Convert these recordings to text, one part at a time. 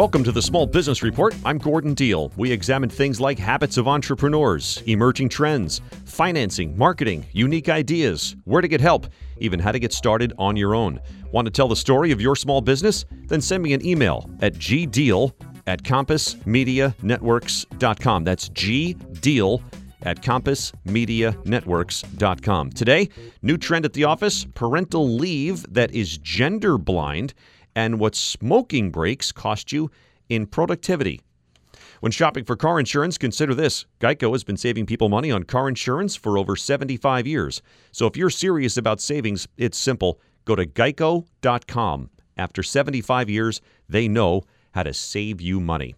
Welcome to the Small Business Report. I'm Gordon Deal. We examine things like habits of entrepreneurs, emerging trends, financing, marketing, unique ideas, where to get help, even how to get started on your own. Want to tell the story of your small business? Then send me an email at gdeal at compassmedianetworks.com. That's gdeal at compassmedianetworks.com. Today, new trend at the office parental leave that is gender blind and what smoking breaks cost you in productivity. When shopping for car insurance, consider this Geico has been saving people money on car insurance for over 75 years. So if you're serious about savings, it's simple. Go to geico.com. After 75 years, they know how to save you money.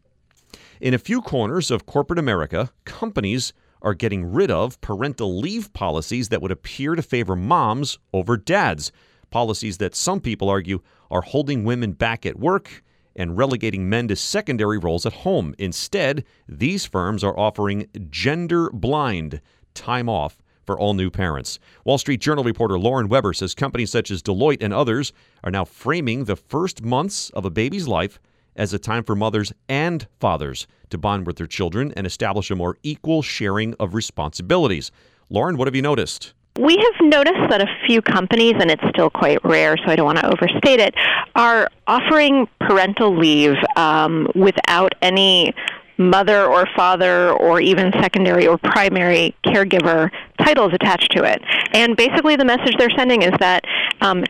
In a few corners of corporate America, companies are getting rid of parental leave policies that would appear to favor moms over dads policies that some people argue are holding women back at work and relegating men to secondary roles at home. Instead, these firms are offering gender blind time off for all new parents. Wall Street Journal reporter Lauren Weber says companies such as Deloitte and others are now framing the first months of a baby's life as a time for mothers and fathers to bond with their children and establish a more equal sharing of responsibilities. Lauren, what have you noticed? We have noticed that a few companies, and it's still quite rare, so I don't want to overstate it, are offering parental leave um, without any mother or father or even secondary or primary caregiver titles attached to it. And basically, the message they're sending is that um,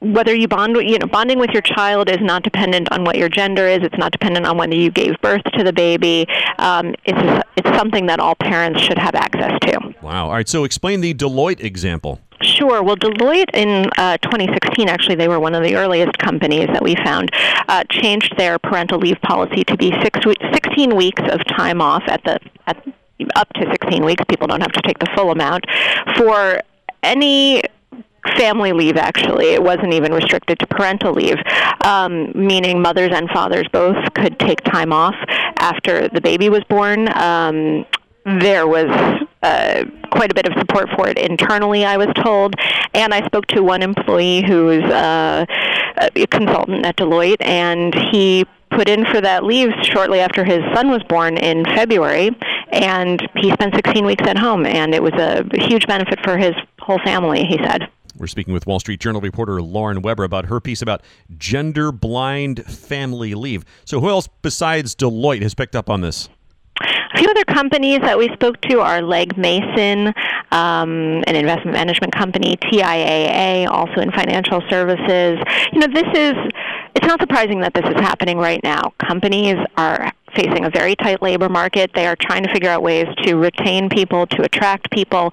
whether you bond, you know, bonding with your child is not dependent on what your gender is. It's not dependent on whether you gave birth to the baby. Um, it's it's something that all parents should have access to. Wow. All right. So explain the Deloitte example. Sure. Well, Deloitte in uh, 2016, actually, they were one of the earliest companies that we found, uh, changed their parental leave policy to be six 16 weeks of time off at the at up to 16 weeks. People don't have to take the full amount for any family leave actually it wasn't even restricted to parental leave um, meaning mothers and fathers both could take time off after the baby was born um, there was uh, quite a bit of support for it internally, I was told. And I spoke to one employee who is uh, a consultant at Deloitte, and he put in for that leave shortly after his son was born in February, and he spent 16 weeks at home, and it was a huge benefit for his whole family, he said. We're speaking with Wall Street Journal reporter Lauren Weber about her piece about gender blind family leave. So, who else besides Deloitte has picked up on this? A few other companies that we spoke to are Legg Mason, um, an investment management company, TIAA, also in financial services. You know, this is, it's not surprising that this is happening right now. Companies are facing a very tight labor market. They are trying to figure out ways to retain people, to attract people.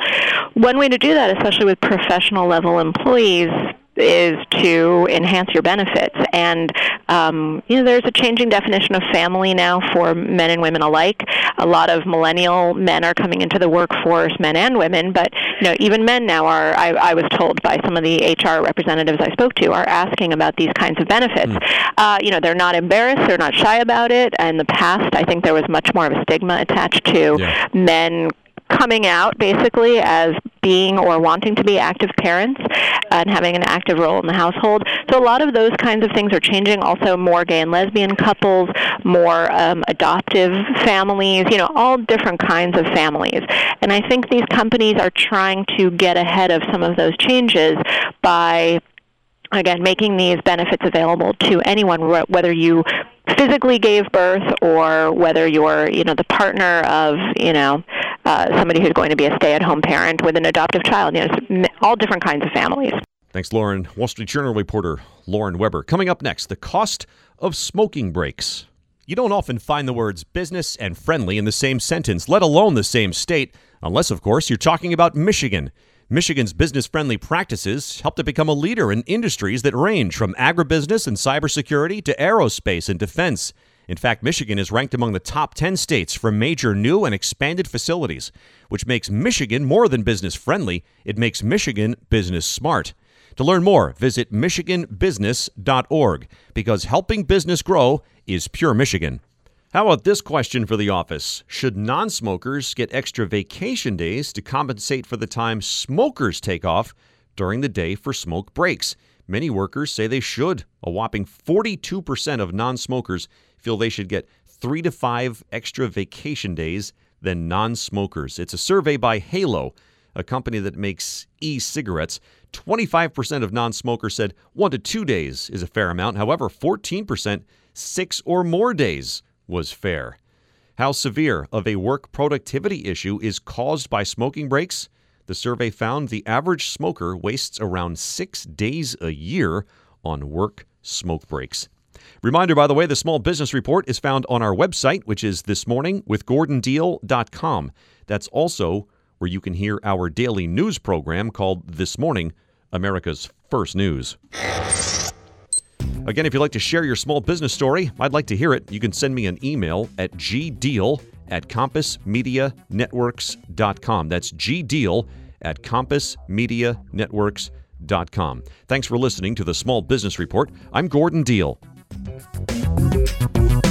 One way to do that, especially with professional level employees, is to enhance your benefits. And um, you know, there's a changing definition of family now for men and women alike. A lot of millennial men are coming into the workforce, men and women. But you know, even men now are. I, I was told by some of the HR representatives I spoke to are asking about these kinds of benefits. Mm. Uh, you know, they're not embarrassed. They're not shy about it. In the past, I think there was much more of a stigma attached to yeah. men coming out basically as being or wanting to be active parents and having an active role in the household. So a lot of those kinds of things are changing. Also, more gay and lesbian couples, more um, adoptive families, you know, all different kinds of families. And I think these companies are trying to get ahead of some of those changes by again making these benefits available to anyone whether you physically gave birth or whether you're you know the partner of you know uh, somebody who's going to be a stay-at-home parent with an adoptive child. You know, all different kinds of families. Thanks, Lauren. Wall Street Journal reporter Lauren Weber. Coming up next, the cost of smoking breaks. You don't often find the words business and friendly in the same sentence, let alone the same state, unless, of course, you're talking about Michigan. Michigan's business friendly practices helped it become a leader in industries that range from agribusiness and cybersecurity to aerospace and defense. In fact, Michigan is ranked among the top 10 states for major new and expanded facilities, which makes Michigan more than business friendly, it makes Michigan business smart. To learn more, visit MichiganBusiness.org because helping business grow is pure Michigan. How about this question for the office? Should non smokers get extra vacation days to compensate for the time smokers take off during the day for smoke breaks? Many workers say they should. A whopping 42% of non smokers feel they should get three to five extra vacation days than non smokers. It's a survey by Halo, a company that makes e cigarettes. 25% of non smokers said one to two days is a fair amount. However, 14% six or more days was fair. How severe of a work productivity issue is caused by smoking breaks? The survey found the average smoker wastes around six days a year on work smoke breaks. Reminder, by the way, the Small Business Report is found on our website, which is thismorningwithgordondeal.com. That's also where you can hear our daily news program called This Morning, America's First News. Again, if you'd like to share your small business story, I'd like to hear it. You can send me an email at gdeal at compassmedianetworks.com. That's gdeal at compassmedianetworks.com. Thanks for listening to the Small Business Report. I'm Gordon Deal. Thank you.